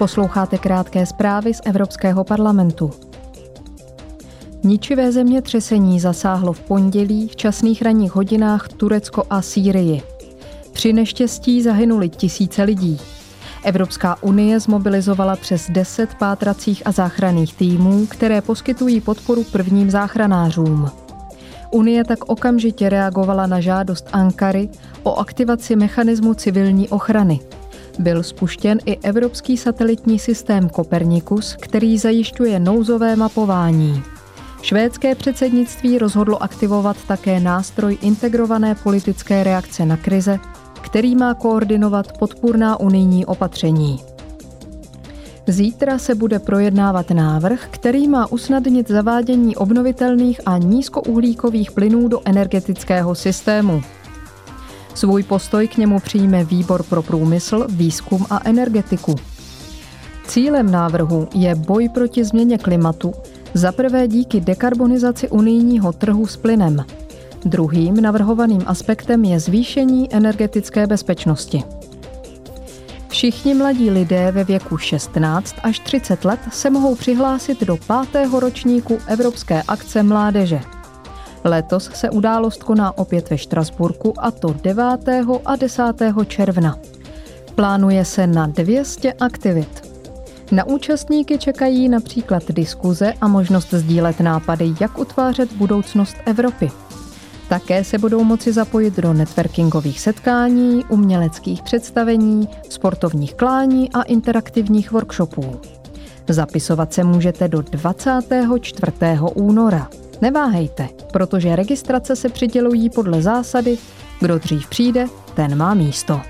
Posloucháte krátké zprávy z Evropského parlamentu. Ničivé zemětřesení zasáhlo v pondělí v časných ranních hodinách Turecko a Sýrii. Při neštěstí zahynuli tisíce lidí. Evropská unie zmobilizovala přes 10 pátracích a záchranných týmů, které poskytují podporu prvním záchranářům. Unie tak okamžitě reagovala na žádost Ankary o aktivaci mechanismu civilní ochrany. Byl spuštěn i evropský satelitní systém Copernicus, který zajišťuje nouzové mapování. Švédské předsednictví rozhodlo aktivovat také nástroj integrované politické reakce na krize, který má koordinovat podpůrná unijní opatření. Zítra se bude projednávat návrh, který má usnadnit zavádění obnovitelných a nízkouhlíkových plynů do energetického systému. Svůj postoj k němu přijme Výbor pro průmysl, výzkum a energetiku. Cílem návrhu je boj proti změně klimatu, za prvé díky dekarbonizaci unijního trhu s plynem. Druhým navrhovaným aspektem je zvýšení energetické bezpečnosti. Všichni mladí lidé ve věku 16 až 30 let se mohou přihlásit do pátého ročníku Evropské akce mládeže. Letos se událost koná opět ve Štrasburku a to 9. a 10. června. Plánuje se na 200 aktivit. Na účastníky čekají například diskuze a možnost sdílet nápady, jak utvářet budoucnost Evropy. Také se budou moci zapojit do networkingových setkání, uměleckých představení, sportovních klání a interaktivních workshopů. Zapisovat se můžete do 24. února. Neváhejte, protože registrace se přidělují podle zásady, kdo dřív přijde, ten má místo.